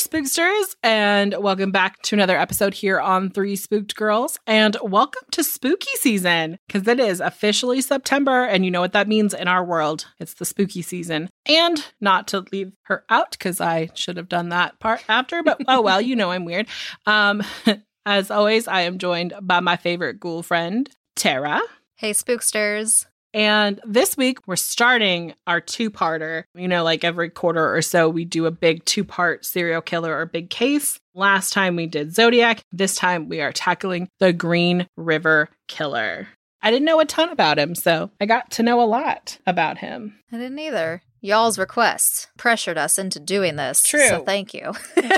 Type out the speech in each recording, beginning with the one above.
Spooksters, and welcome back to another episode here on Three Spooked Girls. And welcome to spooky season because it is officially September, and you know what that means in our world. It's the spooky season. And not to leave her out because I should have done that part after, but oh well, you know I'm weird. Um, as always, I am joined by my favorite ghoul friend, Tara. Hey, spooksters. And this week, we're starting our two parter. You know, like every quarter or so, we do a big two part serial killer or big case. Last time we did Zodiac. This time we are tackling the Green River Killer. I didn't know a ton about him, so I got to know a lot about him. I didn't either. Y'all's requests pressured us into doing this. True. So thank you.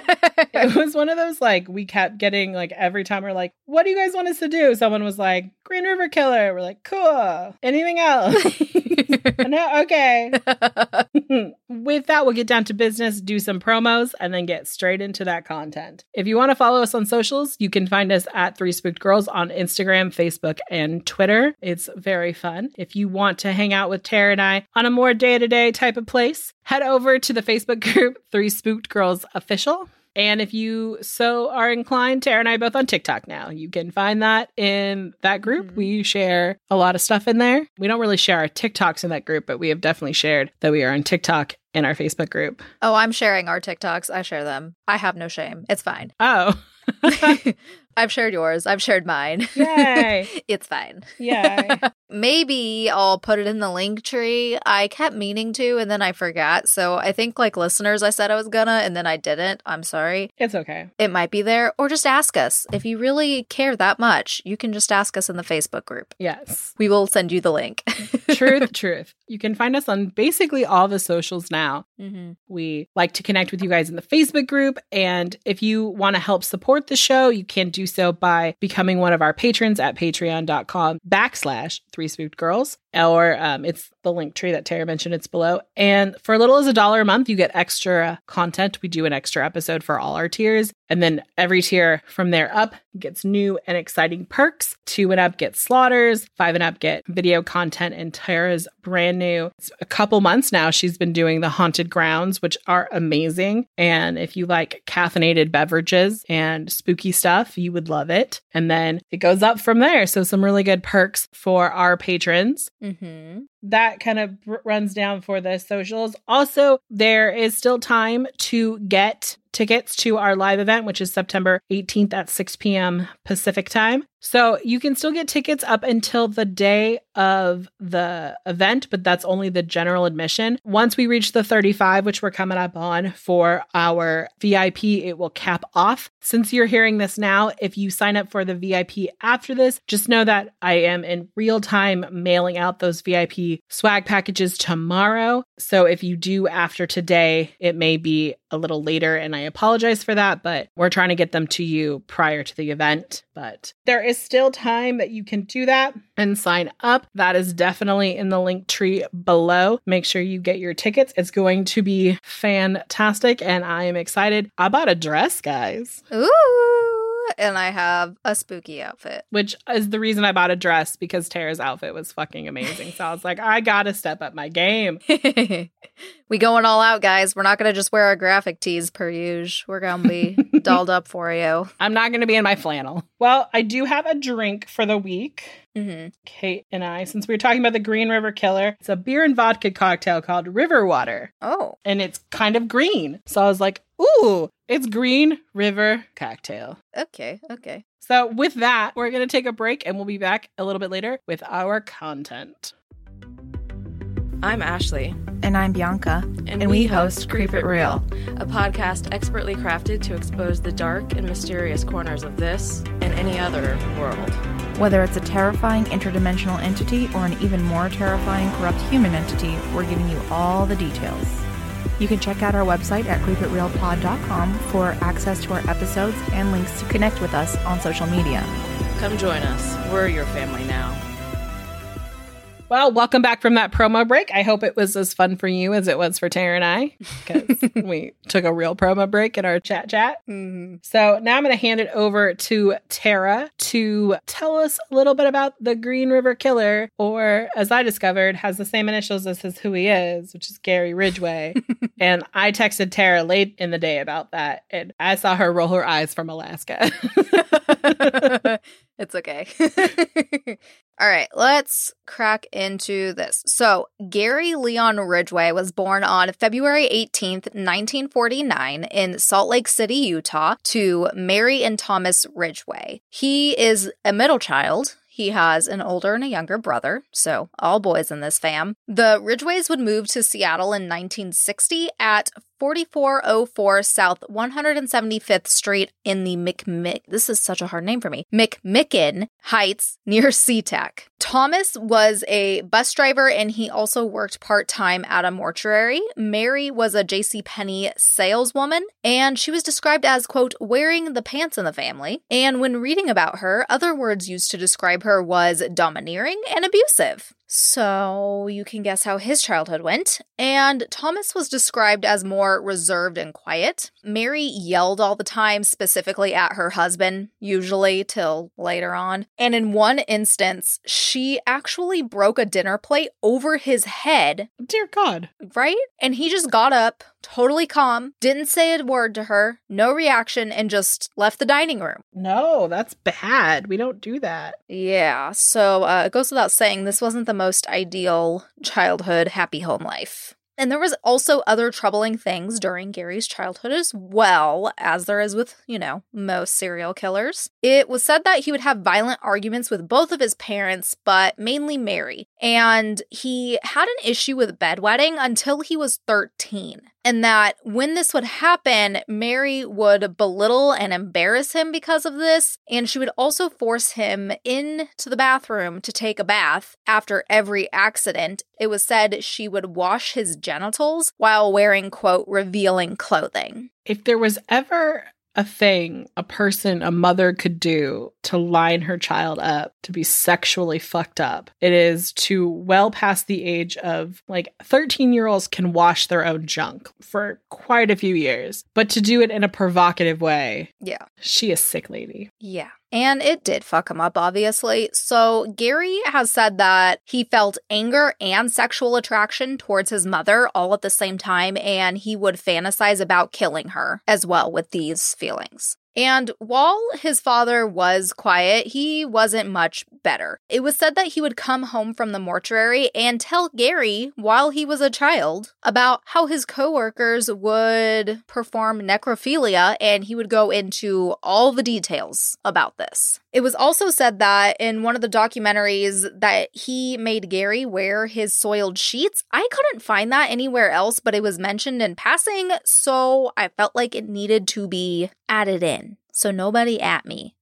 It was one of those like we kept getting like every time we're like, what do you guys want us to do? Someone was like, Green River Killer. We're like, cool. Anything else? no, okay. With that, we'll get down to business, do some promos, and then get straight into that content. If you want to follow us on socials, you can find us at Three Spooked Girls on Instagram, Facebook, and Twitter. It's very fun. If you want to hang out with Tara and I on a more day to day type of place, head over to the Facebook group Three Spooked Girls Official. And if you so are inclined, Tara and I both on TikTok now. You can find that in that group. Mhm. We share a lot of stuff in there. We don't really share our TikToks in that group, but we have definitely shared that we are on TikTok in our Facebook group. oh, I'm sharing our TikToks. I share them. I have no shame. It's fine. Oh, I've shared yours. I've shared mine. Yay. it's fine. Yay. Maybe I'll put it in the link tree. I kept meaning to and then I forgot. So I think, like listeners, I said I was gonna and then I didn't. I'm sorry. it's okay. It might be there. Or just ask us. If you really care that much, you can just ask us in the Facebook group. Yes. We will send you the link. Truth, truth. You can find us on basically all the socials now. hmm We like to connect with you guys in the Facebook group. And if you want to help support the show, you can do so by becoming one of our patrons at patreon.com backslash three spooked girls. Or um, it's the link tree that Tara mentioned, it's below. And for a little as a dollar a month, you get extra content. We do an extra episode for all our tiers. And then every tier from there up gets new and exciting perks. Two and up get slaughters, five and up get video content, and Tara's brand new. It's a couple months now. She's been doing the haunted grounds, which are amazing. And if you like caffeinated beverages and spooky stuff, you would love it. And then it goes up from there. So some really good perks for our patrons hmm that kind of runs down for the socials. Also, there is still time to get tickets to our live event, which is September 18th at 6 p.m. Pacific time. So you can still get tickets up until the day of the event, but that's only the general admission. Once we reach the 35, which we're coming up on for our VIP, it will cap off. Since you're hearing this now, if you sign up for the VIP after this, just know that I am in real time mailing out those VIP swag packages tomorrow. So if you do after today, it may be a little later, and I apologize for that, but we're trying to get them to you prior to the event. But there is still time that you can do that and sign up. That is definitely in the link tree below. Make sure you get your tickets. It's going to be fantastic, and I am excited. I bought a dress, guys, Ooh, and I have a spooky outfit. which is the reason I bought a dress because Tara's outfit was fucking amazing. So I was like, I gotta step up my game. we going all out, guys. We're not gonna just wear our graphic tees per usual. We're gonna be dolled up for you. I'm not gonna be in my flannel. Well, I do have a drink for the week. Hmm Kate and I, since we were talking about the Green River Killer, it's a beer and vodka cocktail called River Water, Oh, and it's kind of green. So I was like, ooh, it's Green River cocktail. okay, okay. So with that, we're going to take a break and we'll be back a little bit later with our content. I'm Ashley. And I'm Bianca. And, we, host Creep It Real, a podcast expertly crafted to expose the dark and mysterious corners of this and any other world. Whether it's a terrifying interdimensional entity or an even more terrifying corrupt human entity, we're giving you all the details. You can check out our website at creepitrealpod.com for access to our episodes and links to connect with us on social media. Come join us. We're your family now. Well, welcome back from that promo break. I hope it was as fun for you as it was for Tara and I, because we took a real promo break in our chat chat. Mm-hmm. So now I'm going to hand it over to Tara to tell us a little bit about the Green River Killer, or as I discovered, has the same initials as his who he is, which is Gary Ridgway. and I texted Tara late in the day about that, and I saw her roll her eyes from Alaska. it's okay. All right, let's crack into this. So, Gary Leon Ridgway was born on February 18th, 1949, in Salt Lake City, Utah, to Mary and Thomas Ridgway. He is a middle child. He has an older and a younger brother, so all boys in this fam. The Ridgways would move to Seattle in 1960 at 4404 South 175th Street in the McMick. This is such a hard name for me. McMicken Heights near SeaTac. Thomas was a bus driver and he also worked part time at a mortuary. Mary was a J.C. Penney saleswoman and she was described as, quote, wearing the pants in the family. And when reading about her, other words used to describe her was domineering and abusive. So you can guess how his childhood went. And Thomas was described as more reserved and quiet. Mary yelled all the time, specifically at her husband, usually till later on. And in one instance, she actually broke a dinner plate over his head. Dear God. Right? And he just got up, totally calm, didn't say a word to her, no reaction, and just left the dining room. No, that's bad. We don't do that. Yeah. So uh, it goes without saying, this wasn't the most ideal childhood happy home life. And there was also other troubling things during Gary's childhood as well, as there is with, you know, most serial killers. It was said that he would have violent arguments with both of his parents, but mainly Mary. And he had an issue with bedwetting until he was 13 and that when this would happen, Mary would belittle and embarrass him because of this, and she would also force him into the bathroom to take a bath after every accident. It was said she would wash his genitals while wearing, quote, revealing clothing. If there was ever a thing a person, a mother could do to line her child up to be sexually fucked up. It is to well past the age of like 13 year olds can wash their own junk for quite a few years, but to do it in a provocative way. Yeah. She is sick lady. Yeah. And it did fuck him up, obviously. So, Gary has said that he felt anger and sexual attraction towards his mother all at the same time, and he would fantasize about killing her as well with these feelings. And while his father was quiet, he wasn't much better. It was said that he would come home from the mortuary and tell Gary while he was a child about how his coworkers would perform necrophilia and he would go into all the details about this. It was also said that in one of the documentaries that he made Gary wear his soiled sheets. I couldn't find that anywhere else, but it was mentioned in passing, so I felt like it needed to be added in. So nobody at me.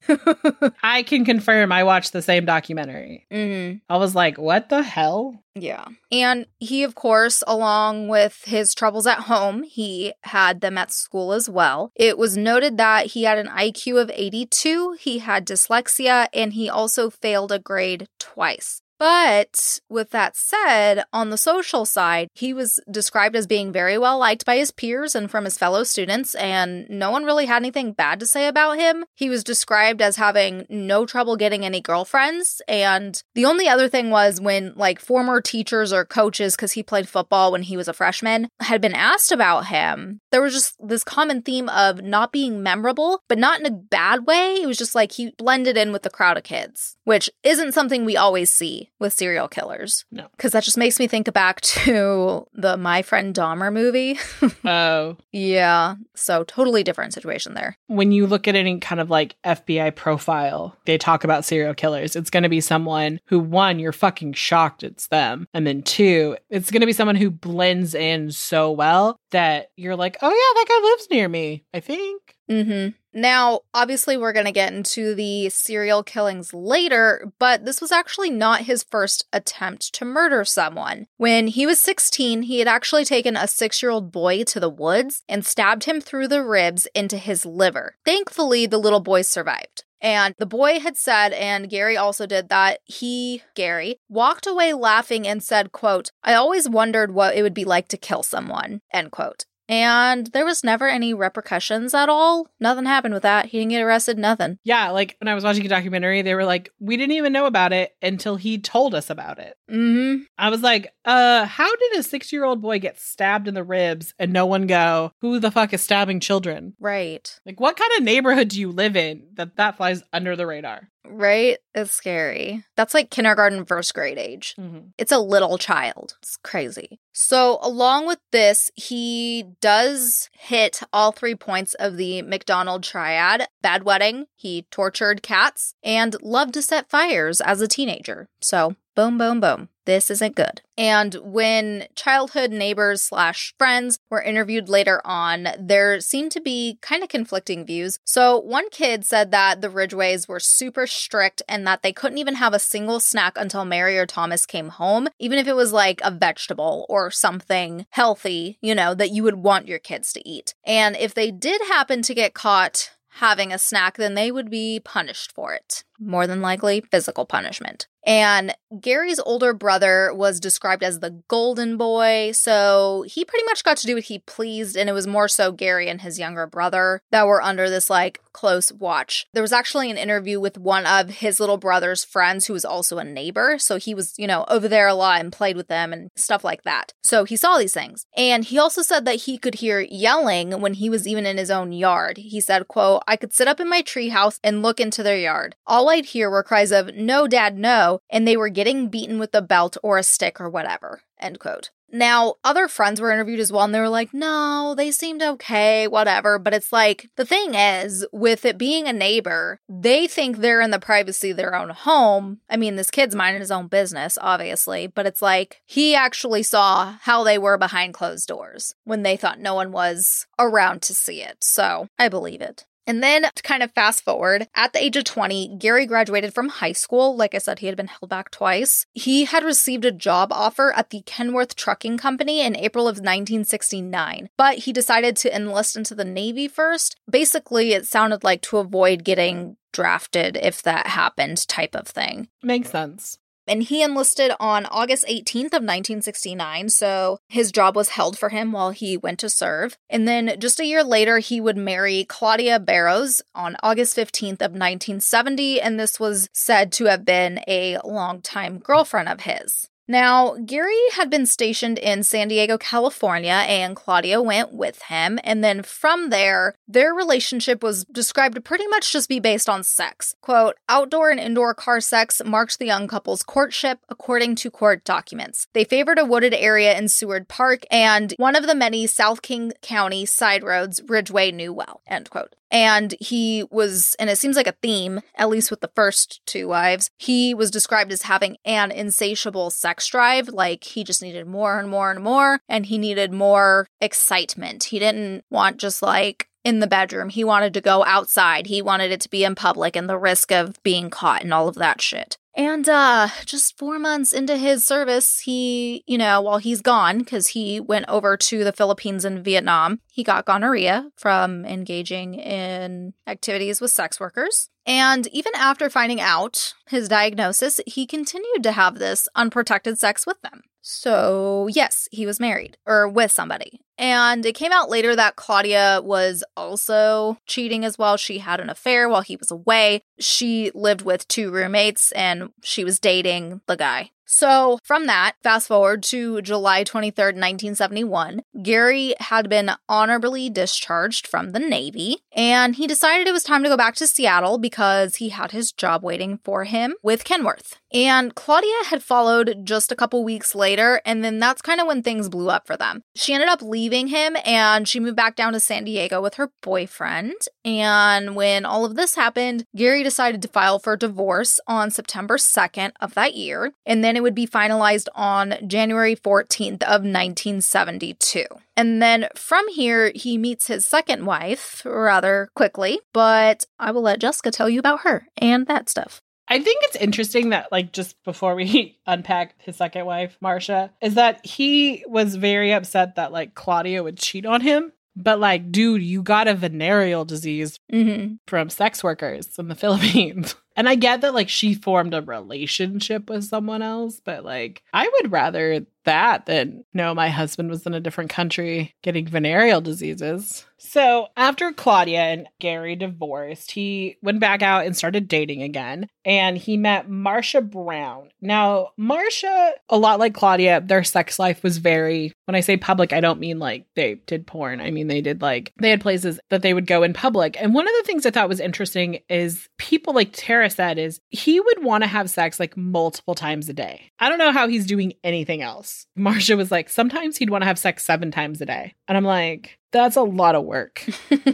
I can confirm I watched the same documentary. mm-hmm. I was like, what the hell? Yeah. And he, of course, along with his troubles at home, he had them at school as well. It was noted that he had an IQ of 82, he had dyslexia, and he also failed a grade twice. But with that said, on the social side, he was described as being very well liked by his peers and from his fellow students, and no one really had anything bad to say about him. He was described as having no trouble getting any girlfriends, and the only other thing was when, like, former teachers or coaches, because he played football when he was a freshman, had been asked about him, there was just this common theme of not being memorable, but not in a bad way. It was just like he blended in with the crowd of kids, which isn't something we always see with serial killers. No. Because that just makes me think back to the My Friend Dahmer movie. Oh. yeah. So totally different situation there. when you look at any kind of like FBI profile, they talk about serial killers. It's going to be someone who, one, you're fucking shocked it's them. And then two, it's going to be someone who blends in so well that you're like, oh, yeah, that guy lives near me, I think. Mm-hmm. Now, obviously, we're going to get into the serial killings later, but this was actually not his first attempt to murder someone. When he was 16, he had actually taken a six year old boy to the woods and stabbed him through the ribs into his liver. Thankfully, the little boy survived. And the boy had said, and Gary also did that, he, Gary, walked away laughing and said, quote, I always wondered what it would be like to kill someone, end quote. And there was never any repercussions at all. Nothing happened with that. He didn't get arrested, nothing. Yeah, like when I was watching a documentary, they were like, we didn't even know about it until he told us about it. Mm-hmm. I was like, uh, how did a six year old boy get stabbed in the ribs and no one go, who the fuck is stabbing children? Right. Like, what kind of neighborhood do you live in that that flies under the radar? Right? It's scary. That's like kindergarten, first grade age. Mm-hmm. It's a little child. It's crazy. So, along with this, he does hit all three points of the McDonald triad bedwetting, he tortured cats, and loved to set fires as a teenager. So, boom, boom, boom. This isn't good. And when childhood neighbors slash friends were interviewed later on, there seemed to be kind of conflicting views. So one kid said that the Ridgways were super strict and that they couldn't even have a single snack until Mary or Thomas came home, even if it was like a vegetable or something healthy, you know, that you would want your kids to eat. And if they did happen to get caught having a snack, then they would be punished for it. More than likely, physical punishment. And Gary's older brother was described as the golden boy, so he pretty much got to do what he pleased, and it was more so Gary and his younger brother that were under this like close watch. There was actually an interview with one of his little brother's friends who was also a neighbor, so he was, you know, over there a lot and played with them and stuff like that. So he saw these things. And he also said that he could hear yelling when he was even in his own yard. He said, quote, I could sit up in my treehouse and look into their yard. All I'd hear were cries of, no, dad, no, and they were getting beaten with a belt or a stick or whatever, end quote. Now, other friends were interviewed as well, and they were like, no, they seemed okay, whatever. But it's like, the thing is, with it being a neighbor, they think they're in the privacy of their own home. I mean, this kid's minding his own business, obviously, but it's like, he actually saw how they were behind closed doors when they thought no one was around to see it. So I believe it. And then to kind of fast forward, at the age of 20, Gary graduated from high school. Like I said, he had been held back twice. He had received a job offer at the Kenworth Trucking Company in April of 1969, but he decided to enlist into the Navy first. Basically, it sounded like to avoid getting drafted if that happened type of thing Makes sense. And he enlisted on August 18th of 1969, so his job was held for him while he went to serve. And then just a year later, he would marry Claudia Barrows on August 15th of 1970, and this was said to have been a longtime girlfriend of his. Now, Gary had been stationed in San Diego, California, and Claudia went with him. And then from there, their relationship was described to pretty much just be based on sex. Quote, outdoor and indoor car sex marked the young couple's courtship, according to court documents. They favored a wooded area in Seward Park and one of the many South King County side roads Ridgway knew well, end quote. And he was, and it seems like a theme, at least with the first two wives, he was described as having an insatiable sex drive. Like he just needed more and more and more, and he needed more excitement. He didn't want just like in the bedroom. He wanted to go outside. He wanted it to be in public and the risk of being caught and all of that shit. And uh just 4 months into his service, he, you know, while he's gone cuz he went over to the Philippines and Vietnam, he got gonorrhea from engaging in activities with sex workers. And even after finding out his diagnosis, he continued to have this unprotected sex with them. So, yes, he was married or with somebody. And it came out later that Claudia was also cheating as well. She had an affair while he was away. She lived with two roommates and she was dating the guy. So, from that, fast forward to July 23rd, 1971, Gary had been honorably discharged from the Navy. and he decided it was time to go back to Seattle because he had his job waiting for him with Kenworth. And Claudia had followed just a couple weeks later, and then that's kind of when things blew up for them. She ended up leaving him and she moved back down to San Diego with her boyfriend. And when all of this happened, Gary decided to file for divorce on September 2nd of that year, and then it would be finalized on January 14th of 1972. And then from here, he meets his second wife rather quickly, but I will let Jessica tell you about her and that stuff. I think it's interesting that, like, just before we unpack his second wife, Marcia, is that he was very upset that, like, Claudia would cheat on him. But, like, dude, you got a venereal disease Mm-hmm. from sex workers in the Philippines. And I get that, like, she formed a relationship with someone else, but, like, I would rather that than no, my husband was in a different country getting venereal diseases. So after Claudia and Gary divorced, he went back out and started dating again. And he met Marcia Brown. Now, Marcia, a lot like Claudia, their sex life was very, when I say public, I don't mean like they did porn. I mean, they did like, they had places that they would go in public. And one of the things I thought was interesting is people like Tara said, is he would want to have sex like multiple times a day. I don't know how he's doing anything else. Marcia was like, sometimes he'd want to have sex seven times a day. And I'm like, that's a lot of work.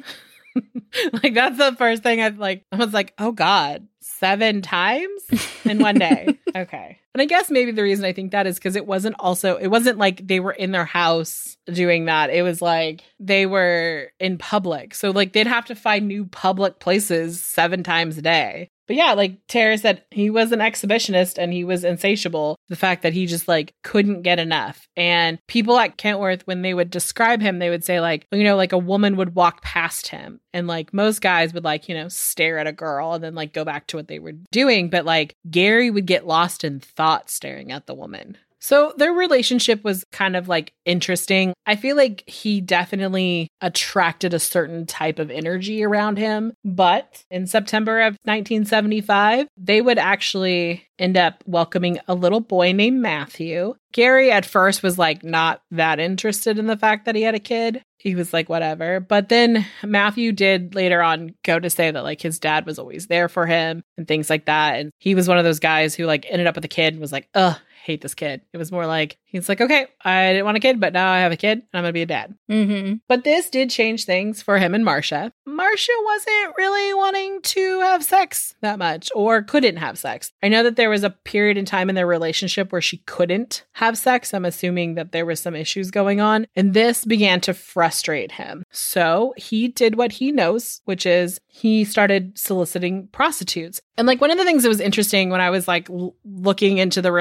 like that's the first thing I like I was like, "Oh god, seven times in one day." okay. And I guess maybe the reason I think that is cuz it wasn't also it wasn't like they were in their house doing that. It was like they were in public. So like they'd have to find new public places seven times a day. But yeah, like Tara said, he was an exhibitionist and he was insatiable. The fact that he just like couldn't get enough. And people at Kenworth, when they would describe him, they would say, like, you know, like a woman would walk past him. And like most guys would like, you know, stare at a girl and then like go back to what they were doing. But like Gary would get lost in thought staring at the woman. So their relationship was kind of like interesting. I feel like he definitely attracted a certain type of energy around him. But in September of 1975, they would actually end up welcoming a little boy named Matthew. Gary at first was like not that interested in the fact that he had a kid. He was like, whatever. But then Matthew did later on go to say that like his dad was always there for him and things like that. And he was one of those guys who like ended up with a kid and was like, ugh, hate this kid. It was more like he's like, okay, I didn't want a kid, but now I have a kid and I'm gonna be a dad. Mm-hmm. But this did change things for him and Marcia. Marcia wasn't really wanting to have sex that much or couldn't have sex. I know that there was a period in time in their relationship where she couldn't have sex. I'm assuming that there was some issues going on, and this began to frustrate him. So he did what he knows, which is he started soliciting prostitutes. And like one of the things that was interesting when I was like l- looking into the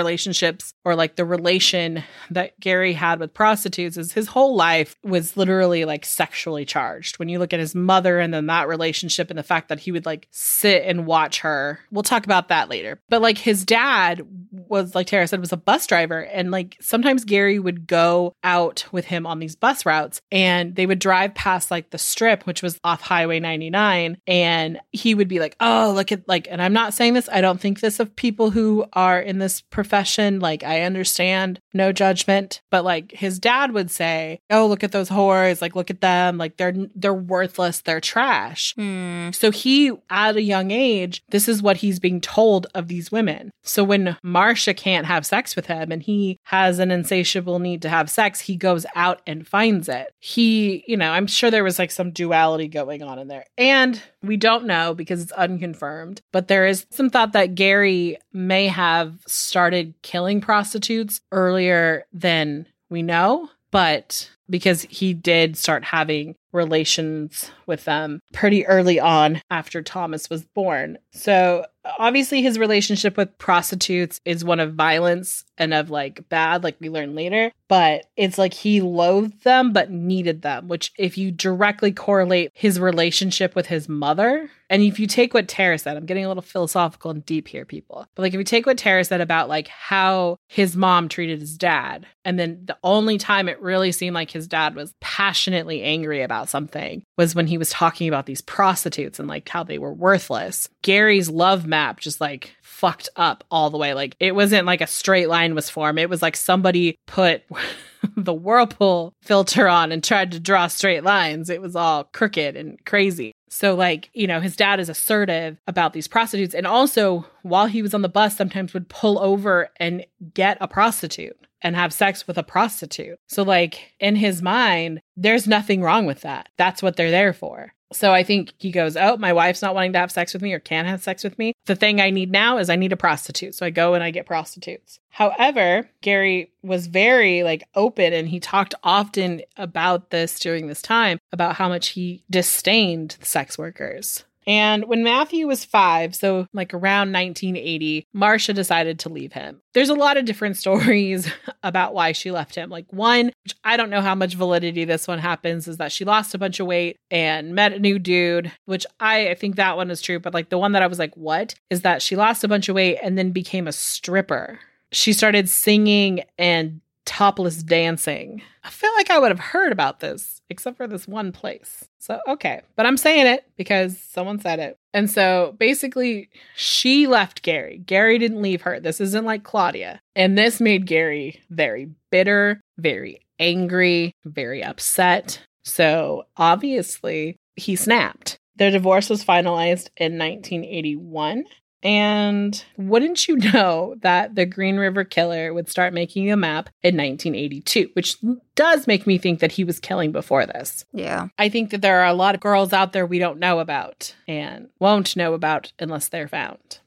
relationships or like the relation that Gary had with prostitutes is his whole life was literally like sexually charged. When you look at his mother and then that relationship and the fact that he would like sit and watch her. We'll talk about that later. But like his dad was like Tara said was a bus driver and like sometimes Gary would go out with him on these bus routes and they would drive past like the strip which was off Highway 99 and he would be like, "Oh, look at like and I'm not saying this, I don't think this of people who are in this profession, like I understand, no judgment, but like his dad would say, "Oh, look at those whores, like look at them, like they're they're worthless, they're trash." Hmm. So he, at a young age, this is what he's being told of these women. So when Marcia can't have sex with him and he has an insatiable need to have sex, he goes out and finds it. He, you know, I'm sure there was like some duality going on in there. And we don't know because it's unconfirmed, but there is some thought that Gary may have started killing prostitutes earlier than we know, but because he did start having relations with them pretty early on after Thomas was born. So obviously his relationship with prostitutes is one of violence and of like bad like we learn later but it's like he loathed them but needed them which if you directly correlate his relationship with his mother and if you take what Tara said I'm getting a little philosophical and deep here people but like if you take what Tara said about like how his mom treated his dad and then the only time it really seemed like his dad was passionately angry about something was when he was talking about these prostitutes and like how they were worthless Gary's love map just like fucked up all the way. Like it wasn't like a straight line was formed. It was like somebody put the whirlpool filter on and tried to draw straight lines. It was all crooked and crazy. So, like, you know, his dad is assertive about these prostitutes. And also, while he was on the bus, sometimes would pull over and get a prostitute and have sex with a prostitute. So, like, in his mind, there's nothing wrong with that. That's what they're there for. So I think he goes, Oh, my wife's not wanting to have sex with me or can't have sex with me. The thing I need now is I need a prostitute. So I go and I get prostitutes. However, Gary was very like open and he talked often about this during this time about how much he disdained sex workers. And when Matthew was five, so like around 1980, Marcia decided to leave him. There's a lot of different stories about why she left him. Like, one, which I don't know how much validity this one happens, is that she lost a bunch of weight and met a new dude, which I, I think that one is true. But like the one that I was like, what? Is that she lost a bunch of weight and then became a stripper. She started singing and topless dancing. I feel like I would have heard about this, except for this one place. So, okay. But I'm saying it because someone said it. And so basically, she left Gary. Gary didn't leave her. This isn't like Claudia. And this made Gary very bitter, very angry, very upset. So obviously, he snapped. Their divorce was finalized in 1981. And wouldn't you know that the Green River Killer would start making a map in 1982, which does make me think that he was killing before this. Yeah. I think that there are a lot of girls out there we don't know about and won't know about unless they're found.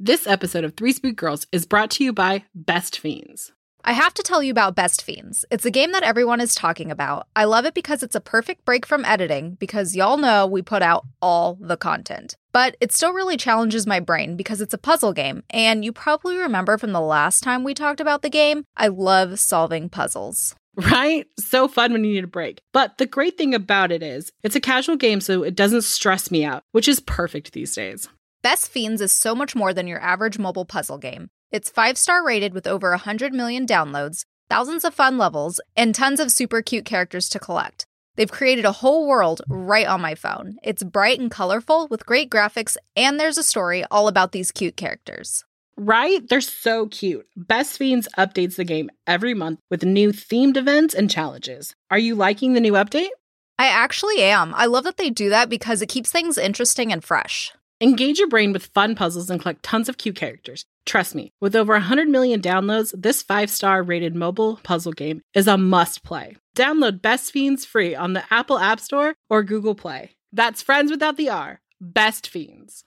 This episode of Three Spook Girls is brought to you by Best Fiends. I have to tell you about Best Fiends. It's a game that everyone is talking about. I love it because it's a perfect break from editing, because y'all know we put out all the content. But it still really challenges my brain because it's a puzzle game, and you probably remember from the last time we talked about the game, I love solving puzzles. Right? So fun when you need a break. But the great thing about it is, it's a casual game, so it doesn't stress me out, which is perfect these days. Best Fiends is so much more than your average mobile puzzle game. It's five star rated with over 100 million downloads, thousands of fun levels, and tons of super cute characters to collect. They've created a whole world right on my phone. It's bright and colorful with great graphics, and there's a story all about these cute characters. Right? They're so cute. Best Fiends updates the game every month with new themed events and challenges. Are you liking the new update? I actually am. I love that they do that because it keeps things interesting and fresh. Engage your brain with fun puzzles and collect tons of cute characters. Trust me, with over 100 million downloads, this five star rated mobile puzzle game is a must play. Download Best Fiends free on the Apple App Store or Google Play. That's friends without the R. Best Fiends.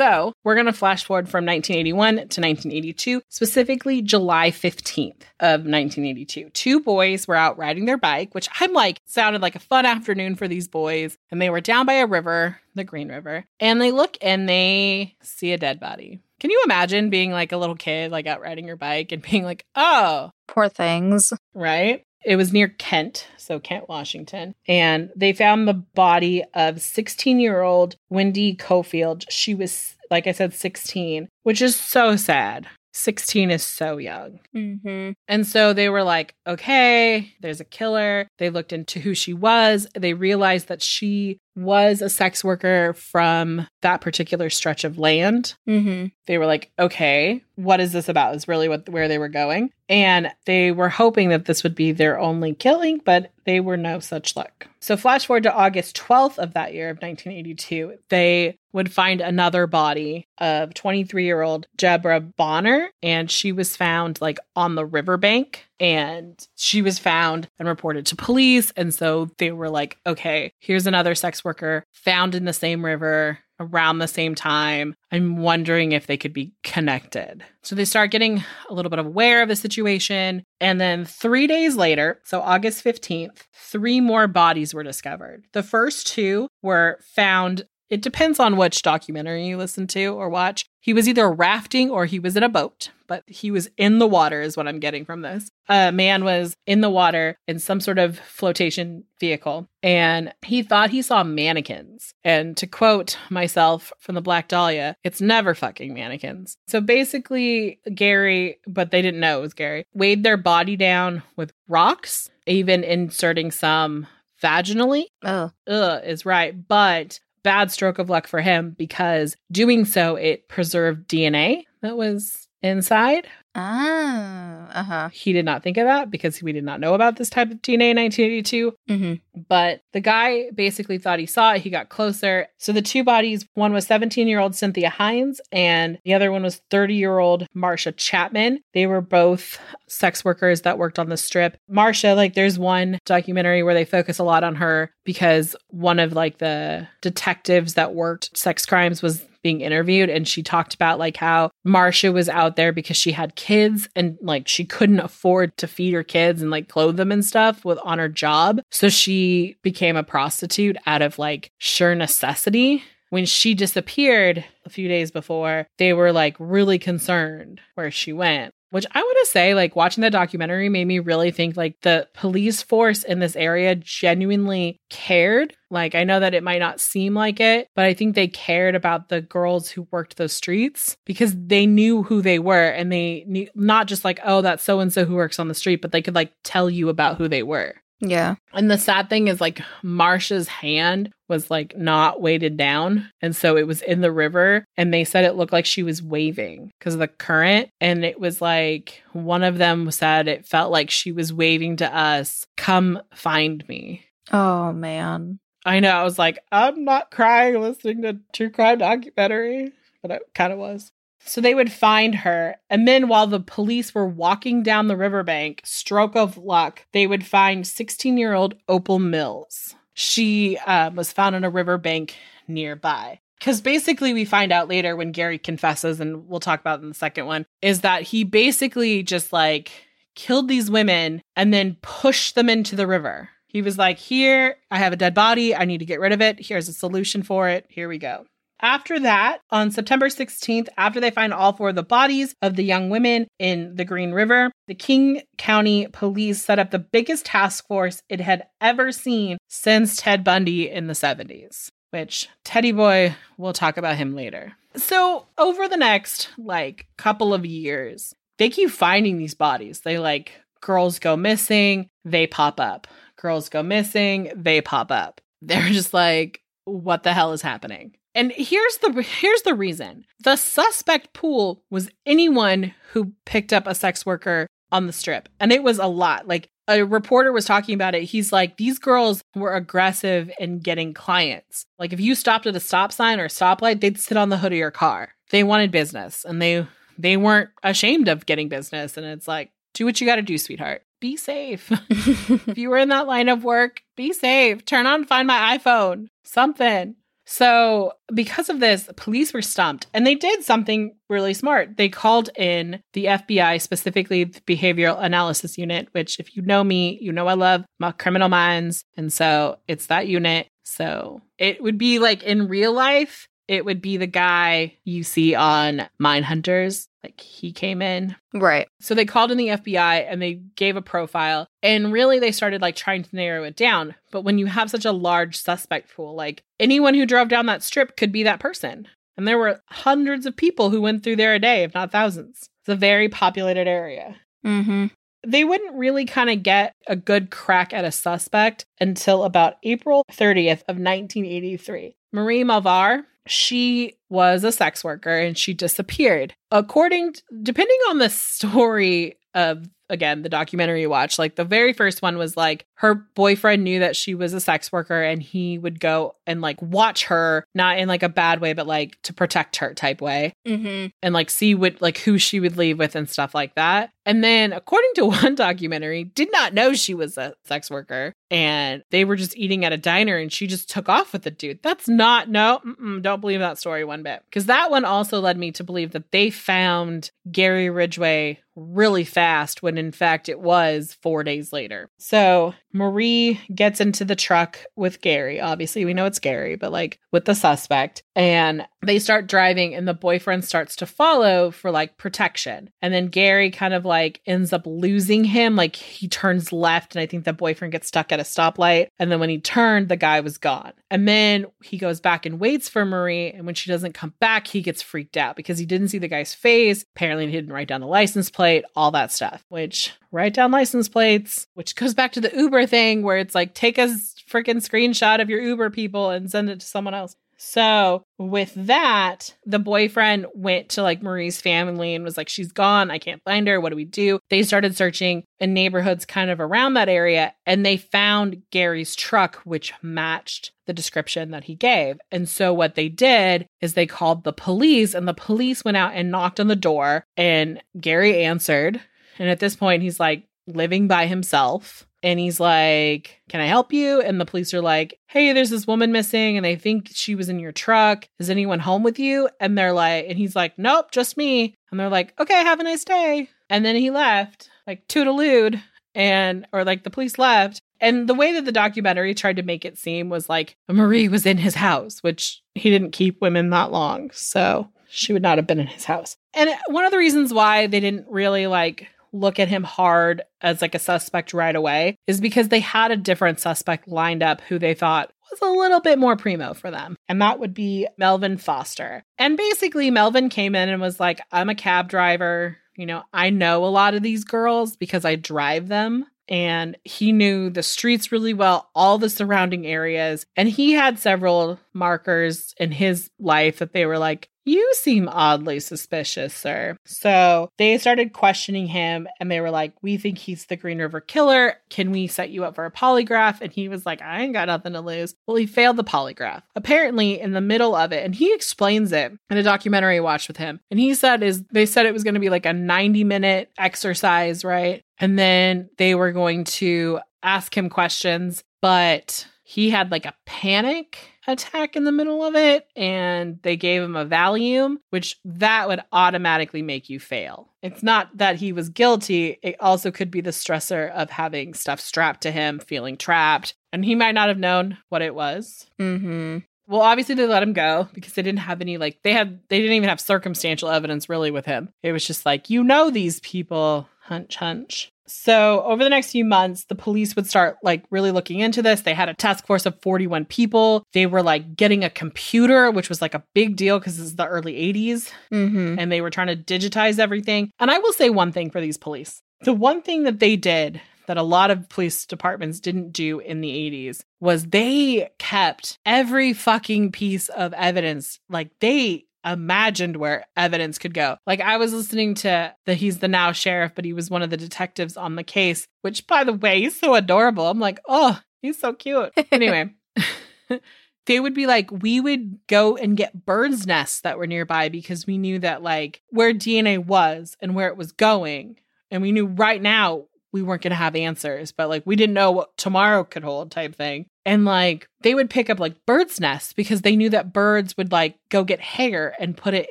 So, we're going to flash forward from 1981 to 1982, specifically July 15th of 1982. Two boys were out riding their bike, which I'm like, sounded like a fun afternoon for these boys. And they were down by a river, the Green River, and they look and they see a dead body. Can you imagine being like a little kid, like out riding your bike and being like, oh, Poor things. right? It was near Kent, so Kent, Washington. And they found the body of 16 year old Wendy Coffield. She was, like I said, 16, which is so sad. 16 is so young. Mm-hmm. And so they were like, okay, there's a killer. They looked into who she was. They realized that she was a sex worker from that particular stretch of land. Mm-hmm. They were like, okay, what is this about? Is really what where they were going. And they were hoping that this would be their only killing, but they were no such luck. So flash forward to August 12th of that year of 1982, they would find another body of 23-year-old Debra Bonner and she was found like on the riverbank and she was found and reported to police. And so they were like okay here's another sex worker found in the same river around the same time. I'm wondering if they could be connected. So they start getting a little bit aware of the situation. And then 3 days later so august 15th three more bodies were discovered. The first two were found it depends on which documentary you listen to or watch. He was either rafting or he was in a boat, but he was in the water, is what I'm getting from this. A man was in the water in some sort of flotation vehicle, and he thought he saw mannequins. And to quote myself from the Black Dahlia, it's never fucking mannequins. So basically, Gary, but they didn't know it was Gary, weighed their body down with rocks, even inserting some vaginally. Oh. Ugh, is right. But bad stroke of luck for him because doing so, it preserved DNA that was inside. Oh. Uh huh. He did not think of that because we did not know about this type of DNA in 1982. Mm-hmm. But the guy basically thought he saw it. He got closer. So the two bodies one was 17 year old Cynthia Hinds, and the other one was 30 year old Marcia Chapman. They were both sex workers that worked on the strip. Marcia, like, there's one documentary where they focus a lot on her because one of like the detectives that worked sex crimes was being interviewed and she talked about like how Marcia was out there because she had kids and like she couldn't afford to feed her kids and like clothe them and stuff with on her job. So she became a prostitute out of like sure necessity. When she disappeared a few days before, they were like really concerned where she went. Which I want to say, like, watching the documentary made me really think, like, the police force in this area genuinely cared. Like, I know that it might not seem like it, but I think they cared about the girls who worked those streets because they knew who they were and they knew not just like, oh, that's so and so who works on the street, but they could, like, tell you about who they were. Yeah. And the sad thing is, like, Marcia's hand was like not weighted down. And so it was in the river. And they said it looked like she was waving because of the current. And it was like one of them said it felt like she was waving to us, come find me. Oh, man. I know. I was like, I'm not crying listening to true crime documentary, but it kind of was. So they would find her. And then while the police were walking down the riverbank, stroke of luck, they would find 16 year old Opal Mills. She um, was found on a riverbank nearby. Because basically, we find out later when Gary confesses, and we'll talk about in the second one, is that he basically just like killed these women and then pushed them into the river. He was like, Here, I have a dead body. I need to get rid of it. Here's a solution for it. Here we go. After that, on September 16th, after they find all four of the bodies of the young women in the Green River, the King County Police set up the biggest task force it had ever seen since Ted Bundy in the 70s, which Teddy Boy, we'll talk about him later. So, over the next like couple of years, they keep finding these bodies. They like girls go missing, they pop up. Girls go missing, they pop up. They're just like, what the hell is happening? And here's the here's the reason. The suspect pool was anyone who picked up a sex worker on the strip. And it was a lot. Like a reporter was talking about it. He's like, these girls were aggressive in getting clients. Like if you stopped at a stop sign or a stoplight, they'd sit on the hood of your car. They wanted business and they they weren't ashamed of getting business. And it's like, do what you gotta do, sweetheart. Be safe. if you were in that line of work, be safe. Turn on find my iPhone. Something. So, because of this, police were stumped and they did something really smart. They called in the FBI, specifically the Behavioral Analysis Unit, which, if you know me, you know I love my criminal minds. And so it's that unit. So it would be like in real life, it would be the guy you see on Mindhunters. Like he came in. Right. So they called in the FBI and they gave a profile. And really, they started like trying to narrow it down. But when you have such a large suspect pool, like anyone who drove down that strip could be that person. And there were hundreds of people who went through there a day, if not thousands. It's a very populated area. Mm-hmm. They wouldn't really kind of get a good crack at a suspect until about April 30th of 1983. Marie Malvar, she was a sex worker and she disappeared. According to, depending on the story of again the documentary you watch, like the very first one was like her boyfriend knew that she was a sex worker and he would go and like watch her not in like a bad way but like to protect her type way Mm-hmm. and like see what like who she would leave with and stuff like that. And then according to one documentary, did not know she was a sex worker and they were just eating at a diner and she just took off with the dude. That's not no, don't believe that story one bit. Cuz that one also led me to believe that they found Gary Ridgway really fast when in fact it was 4 days later. So, Marie gets into the truck with Gary. Obviously, we know it's Gary, but like with the suspect. And they start driving and the boyfriend starts to follow for like protection. And then gary kind of like ends up losing him. Like he turns left and i think the boyfriend gets stuck at a stoplight. And then when he turned the guy was gone. And then he goes back and waits for marie. And when she doesn't come back he gets freaked out because he didn't see the guy's face. Apparently he didn't write down the license plate all that stuff which write down license plates which goes back to the uber thing where it's like take a freaking screenshot of your uber people and send it to someone else So, with that, the boyfriend went to like Marie's family and was like, She's gone. I can't find her. What do we do? They started searching in neighborhoods kind of around that area and they found Gary's truck, which matched the description that he gave. And so, what they did is they called the police and the police went out and knocked on the door and Gary answered. And at this point, he's like living by himself and he's like, Can I help you? And the police are like, Hey, there's this woman missing and they think she was in your truck. Is anyone home with you? And they're like, And he's like, Nope, just me. And they're like, Okay, have a nice day. And then he left, like toodalooed, and or like the police left. And the way that the documentary tried to make it seem was like Marie was in his house, which he didn't keep women that long. So she would not have been in his house. And one of the reasons why they didn't really like look at him hard as like a suspect right away is because they had a different suspect lined up who they thought was a little bit more primo for them. And that would be Melvin Foster. And basically, Melvin came in and was like, I'm a cab driver. You know, I know a lot of these girls because I drive them. And he knew the streets really well, all the surrounding areas. And he had several markers in his life that they were like, you seem oddly suspicious, sir. So they started questioning him and they were like, We think he's the Green River killer. Can we set you up for a polygraph? And he was like, I ain't got nothing to lose. Well, he failed the polygraph. Apparently, in the middle of it, and he explains it in a documentary I watched with him. And he said, is they said it was going to be like a 90 minute exercise, right? And then they were going to ask him questions, but he had like a panic attack in the middle of it and they gave him a Valium, which that would automatically make you fail. It's not that he was guilty, it also could be the stressor of having stuff strapped to him, feeling trapped, and he might not have known what it was. Mm-hmm. Well, obviously they let him go because they didn't have any like they had they didn't even have circumstantial evidence really with him. It was just like, you know these people, hunch hunch. So, over the next few months, the police would start like really looking into this. They had a task force of 41 people. They were like getting a computer, which was like a big deal because this is the early 80s. Mm-hmm. And they were trying to digitize everything. And I will say one thing for these police the one thing that they did that a lot of police departments didn't do in the 80s was they kept every fucking piece of evidence. Like they imagined where evidence could go. Like I was listening to the he's the now sheriff, but he was one of the detectives on the case, which by the way, he's so adorable. I'm like, oh, he's so cute. Anyway. they would be like, we would go and get birds' nests that were nearby because we knew that, like, where DNA was and where it was going. And we knew right now we weren't going to have answers, but like, we didn't know what tomorrow could hold, type thing. And like, they would pick up like birds' nests because they knew that birds would like go get hair and put it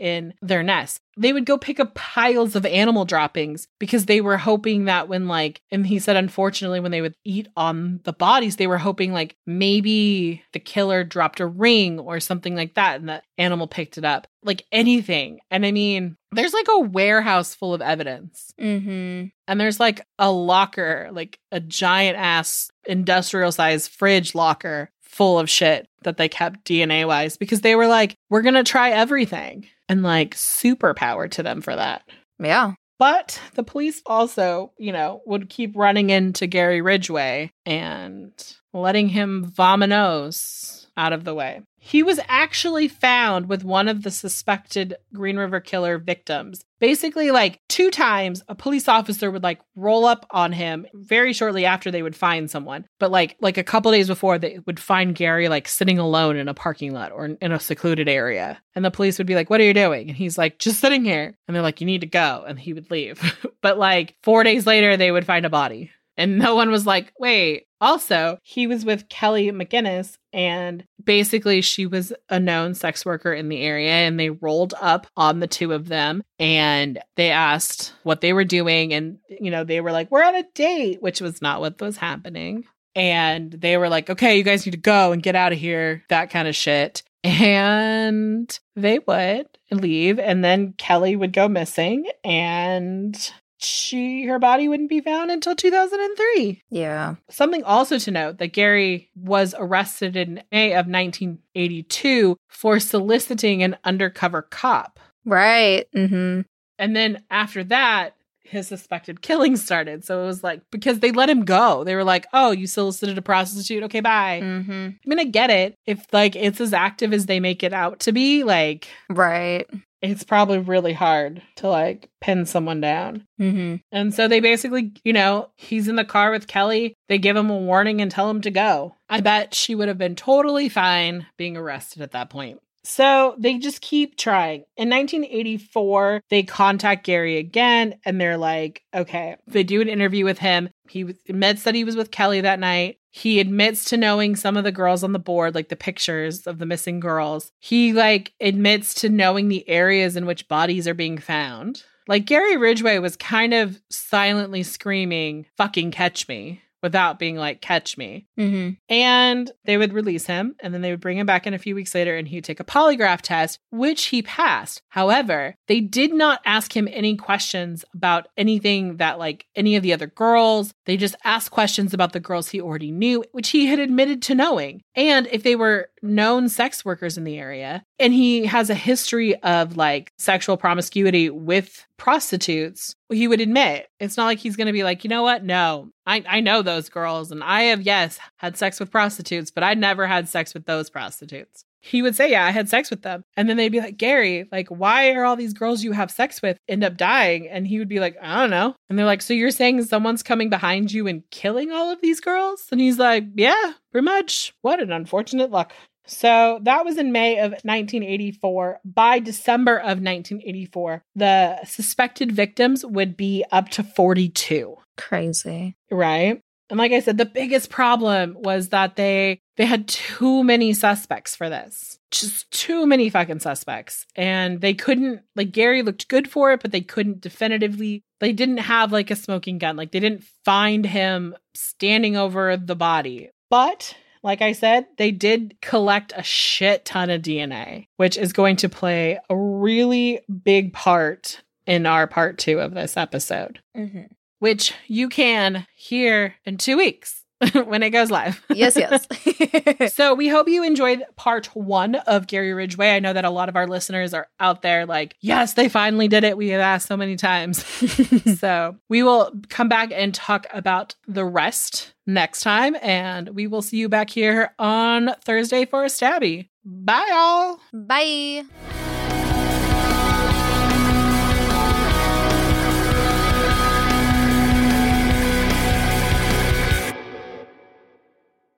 in their nest. They would go pick up piles of animal droppings because they were hoping that when like, and he said, unfortunately, when they would eat on the bodies, they were hoping like maybe the killer dropped a ring or something like that and the animal picked it up. Like anything. And I mean, there's like a warehouse full of evidence. Mm-hmm. And there's like a locker, like a giant ass industrial size fridge locker full of shit that they kept DNA wise because they were like, we're going to try everything and like super power to them for that. Yeah. But the police also, you know, would keep running into Gary Ridgway and letting him vominos out of the way. He was actually found with one of the suspected Green River killer victims. Basically, like two times, a police officer would like roll up on him very shortly after they would find someone. But like like a couple days before, they would find Gary like sitting alone in a parking lot or in a secluded area, and the police would be like, "What are you doing?" And he's like, "Just sitting here." And they're like, "You need to go," and he would leave. but like four days later, they would find a body. And no one was like, wait. Also, he was with Keli McGinness, and basically, she was a known sex worker in the area. And they rolled up on the two of them and they asked what they were doing. And, you know, they were like, we're on a date, which was not what was happening. And they were like, okay, you guys need to go and get out of here, that kind of shit. And they would leave. And then Keli would go missing. And she her body wouldn't be found until 2003. Yeah. Something also to note that Gary was arrested in May of 1982 for soliciting an undercover cop. Right. Mm-hmm. And then after that, his suspected killing started. So it was like, because they let him go. They were like, oh, you solicited a prostitute. Okay, bye. Mm-hmm. I mean, I get it. If like it's as active as they make it out to be, like, Right. It's probably really hard to like pin someone down. Mm-hmm. And so they basically, you know, he's in the car with Keli. They give him a warning and tell him to go. I bet she would have been totally fine being arrested at that point. So they just keep trying. In 1984, they contact Gary again and they're like, okay, they do an interview with him. He admits that he was with Keli that night. He admits to knowing some of the girls on the board, like the pictures of the missing girls. He like admits to knowing the areas in which bodies are being found. Like Gary Ridgway was kind of silently screaming, fucking catch me, without being like, catch me. Mm-hmm. And they would release him, and then they would bring him back in a few weeks later, and he'd take a polygraph test, which he passed. However, they did not ask him any questions about anything that, like, any of the other girls. They just asked questions about the girls he already knew, which he had admitted to knowing, and if they were known sex workers in the area. And he has a history of like sexual promiscuity with prostitutes. He would admit it's not like he's going to be like, you know what? No, I, I know those girls, and I have, yes, had sex with prostitutes, but I never had sex with those prostitutes. He would say, Yeah, I had sex with them. And then they'd be like, Gary, like, why are all these girls you have sex with end up dying? And he would be like, I don't know. And they're like, So you're saying someone's coming behind you and killing all of these girls? And he's like, Yeah, pretty much. What an unfortunate luck. So that was in May of 1984. By December of 1984, the suspected victims would be up to 42. Crazy. Right. And like I said, the biggest problem was that they they had too many suspects for this. Just too many fucking suspects. And they couldn't like Gary looked good for it, but they couldn't definitively they didn't have like a smoking gun. Like they didn't find him standing over the body. But like I said, they did collect a shit ton of DNA, which is going to play a really big part in our part two of this episode Mm-hmm. which you can hear in two weeks when it goes live. Yes, yes. so we hope you enjoyed part one of Gary Ridgway. I know that a lot of our listeners are out there like, yes, they finally did it. We have asked so many times. so we will come back and talk about the rest next time. And we will see you back here on Thursday for a stabby. Bye, all. Bye.